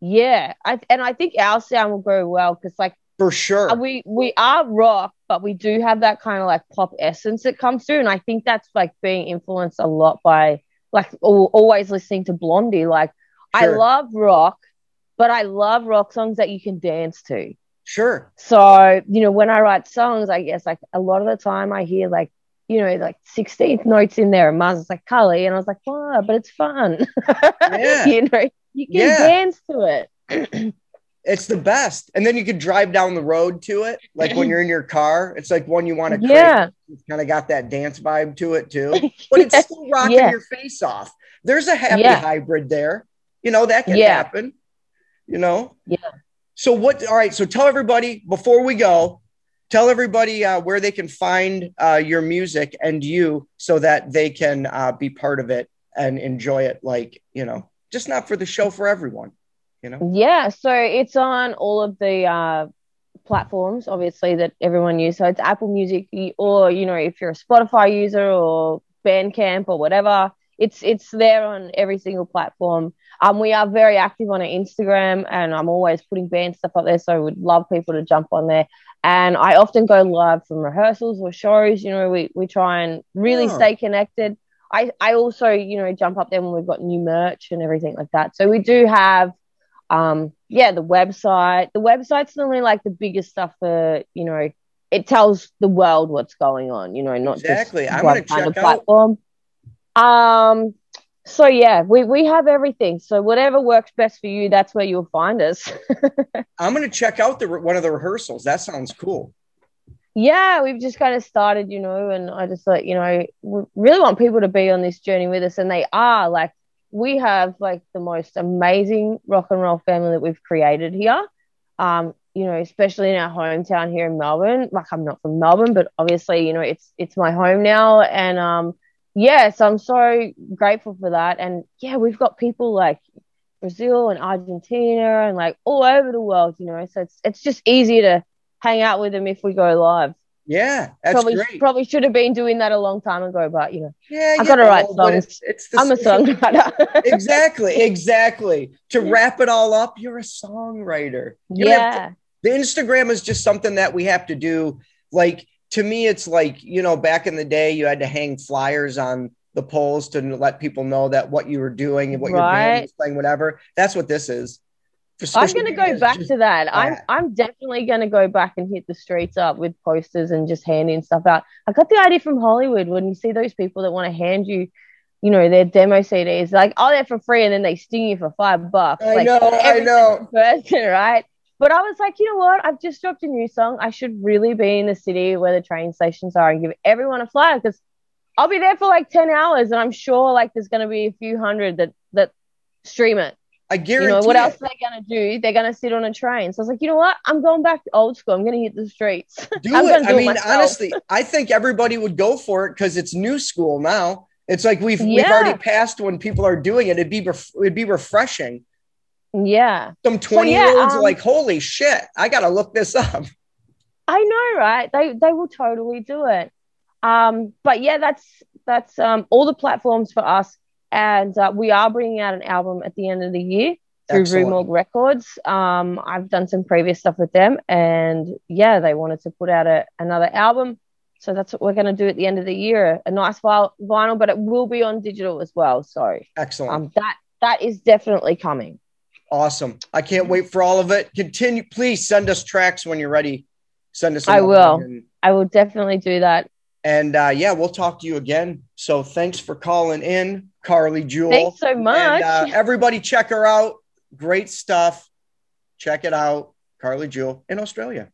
Yeah, I, and I think our sound will go well because like for sure. we we are rock, but we do have that kind of like pop essence that comes through, and I think that's like being influenced a lot by like al- always listening to Blondie. Like I love rock, but I love rock songs that you can dance to. Sure. So you know when I write songs, I guess like a lot of the time I hear like you know like 16th notes in there, and Mars is like Cully, and I was like, wow, but it's fun. Yeah. you know you can Yeah. dance to it. It's the best. And then you could drive down the road to it. Like when you're in your car, it's like one you want to Yeah. It's kind of got that dance vibe to it too. But it's still rocking Yeah. your face off. There's a happy Yeah. hybrid there. You know, that can Yeah. happen. You know? Yeah. So what all right, so tell everybody before we go, tell everybody uh, where they can find uh, your music and you so that they can uh, be part of it and enjoy it like, you know, just not for the show for everyone. You know? Yeah, so it's on all of the uh, platforms, obviously, that everyone uses. So it's Apple Music, or you know, if you're a Spotify user or Bandcamp or whatever, it's it's there on every single platform. Um, we are very active on our Instagram, and I'm always putting band stuff up there. So we'd love people to jump on there. And I often go live from rehearsals or shows. You know, we we try and really Oh. stay connected. I I also you know jump up there when we've got new merch and everything like that. So we do have um yeah the website the website's normally like the biggest stuff for you know it tells the world what's going on you know not Exactly. just gonna kind of check out- platform um so yeah we we have everything so whatever works best for you that's where you'll find us I'm gonna check out the one of the rehearsals. That sounds cool. yeah we've just kind of started you know and i just like you know we really want people to be on this journey with us and they are like we have like the most amazing rock and roll family that we've created here. Um you know especially in our hometown here in melbourne. Like i'm not from melbourne but obviously you know it's it's my home now. And um yeah so i'm so grateful for that. And yeah we've got people like brazil and argentina and like all over the world you know. So it's it's just easier to hang out with them if we go live Yeah, that's probably great. probably should have been doing that a long time ago but you know yeah, i you gotta write songs It's, it's i'm a songwriter exactly, exactly. To wrap it all up, you're a songwriter. You don't to- yeah the Instagram is just something that we have to do. Like to me, it's like you know, back in the day, you had to hang flyers on the poles to let people know that what you were doing and what your band Right. was playing, whatever. That's what this is. I'm gonna go back to that. I'm. I'm definitely gonna go back and hit the streets up with posters and just handing stuff out. I got the idea from Hollywood when you see those people that want to hand you, you know, their demo CDs, like oh they're for free and then they sting you for five bucks. I like, know, I know. person, right? But I was like, you know what? I've just dropped a new song. I should really be in the city where the train stations are and give everyone a flyer because I'll be there for like 10 hours and I'm sure like there's going to be a few hundred that, that stream it. I You guarantee. know, what it. else are they going to do? They're going to sit on a train. So I was like, you know what? I'm going back to old school. I'm going to hit the streets. Do it. gonna I do it mean, myself. honestly, I think everybody would go for it because it's new school now. It's like we've we've already passed when people are doing it. It'd be ref- it'd be refreshing. yeah. Some So, twenty yeah, year olds um, like, holy shit, I gotta look this up. I know, right? They they will totally do it. Um, but yeah, that's that's um all the platforms for us, and uh, we are bringing out an album at the end of the year through Excellent. Rumorg Records. Um, I've done some previous stuff with them, and yeah, they wanted to put out a, another album, so that's what we're going to do at the end of the year. A nice vi- vinyl, but it will be on digital as well. So Excellent. um, that that is definitely coming. Awesome. I can't wait for all of it. Continue. Please send us tracks when you're ready. Send us. I will. And, I will definitely do that. and uh, yeah, we'll talk to you again. So thanks for calling in, Carly Jewel. Thanks so much. And, uh, everybody, check her out. Great stuff. Check it out, Carly Jewel in Australia.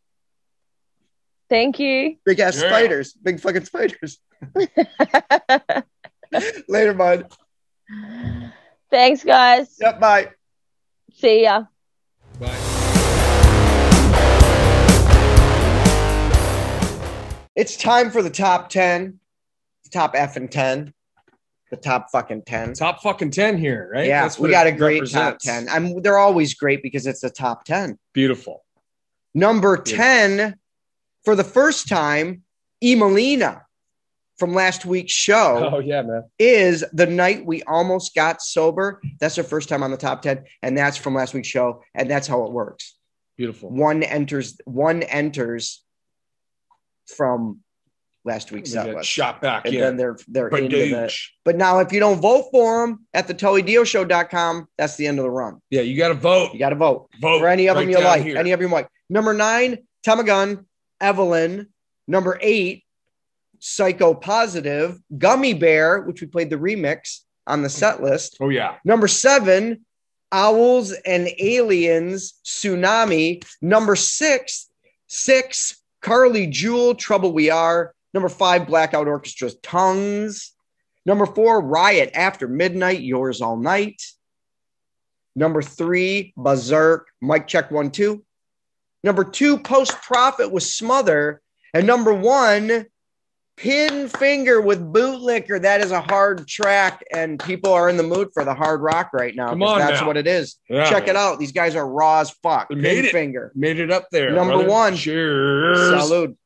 Thank you. Big ass Yeah. spiders. Big fucking spiders. Later, bud. Thanks, guys. Yep. Bye. See ya. Bye. It's time for the top ten. Top F and ten. The top fucking ten. Top fucking 10 here, right? Yeah, That's we got a great represents. top 10. I'm, they're always great because it's the top 10. Beautiful. Number 10, for the first time, Emelina from last week's show Oh, yeah, man. is The Night We Almost Got Sober. That's her first time on the top 10, and that's from last week's show, and that's how it works. Beautiful. One enters, one enters from last week's set list. shot back And in. then they're they're into the Badooch. but now if you don't vote for them at the TullyDioShow.com, that's the end of the run. Yeah, you got to vote. You got to vote. Vote for any of right them you like. here. Any of them you like. Number nine, Temagun, Evelyn. Number eight, Psycho Positive, Gummy Bear, which we played the remix on the set list. Oh, yeah. Number seven, Owls and Aliens, Tsunami. Number six, six, Carly Jewel, Trouble We Are. Number five, Blackout Orchestra's Tongues. Number four, Riot After Midnight, Yours All Night. Number three, Berserk, Mike Check One Two. Number two, Post Profit with Smother. And number one, Pin Finger with Bootlicker. That is a hard track, and people are in the mood for the hard rock right now. Come on That's now. what it is. Yeah, Check it out. These guys are raw as fuck. Made it. Finger. Made it up there. Number brother. one. Cheers. Salute.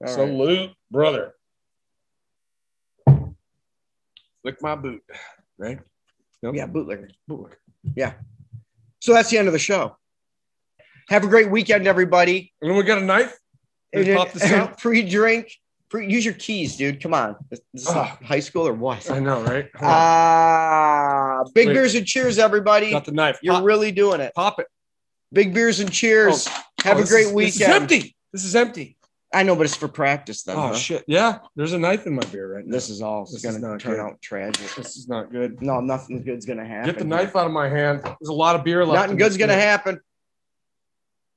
All right. Salute, brother. Lick my boot. Right? Nope. Yeah, Bootlicker. Boot. Liquor. Yeah. So that's the end of the show. Have a great weekend, everybody. And then we got a knife. Let's pop this out. Pre-drink. Pre- use your keys, dude. Come on. Is this Ugh. high school or what? I know, right? Hold on. Ah, big Wait. beers and cheers, everybody. got the knife. You're Pop, really doing it. pop it. Big beers and cheers. Oh, Have Oh, a great is- weekend. This is empty. This is empty. I know, but it's for practice though. Oh huh? shit! Yeah, there's a knife in my beer right now. This is all This going is turn good. out tragic. this is not good. No, nothing good's going to happen. Get the knife out of my hand. There's a lot of beer left. Nothing good's going to beer. happen.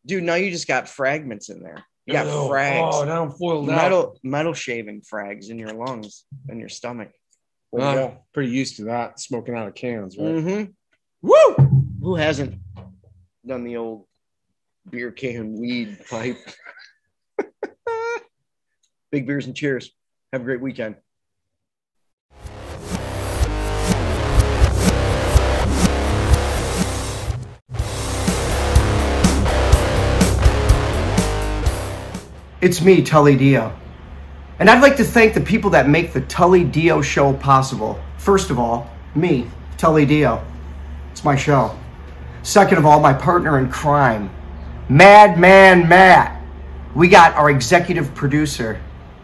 Dude, now you just got fragments in there. You got Oh, frags. Oh, now I'm foiled out. metal metal shaving frags in your lungs and your stomach. Oh, pretty used to that. Smoking out of cans, right? Mm-hmm. Woo! Who hasn't done the old beer can weed pipe? Big beers and cheers. Have a great weekend. It's me, Tully Dio. And I'd like to thank the people that make the Tully Dio show possible. First of all, me, Tully Dio. It's my show. Second of all, my partner in crime, Madman Matt. We got our executive producer,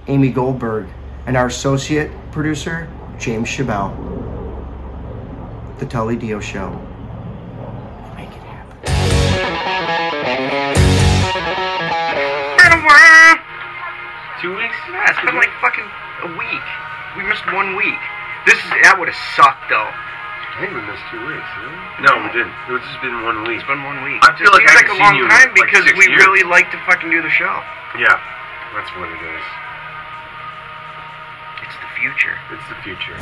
Amy Goldberg, and our associate producer, James Chabelle. The Tully Dio Show. Make it happen. Two weeks? Yeah, it's been like fucking a week. We missed one week. This is that would have sucked though. I think we missed two weeks. Didn't No, we didn't. It's just been one week. It's been one week. I feel it like seems I like a haven't long seen you in, time like, because six we years. really like to fucking do the show. Yeah, that's what it is. It's the future. It's the future.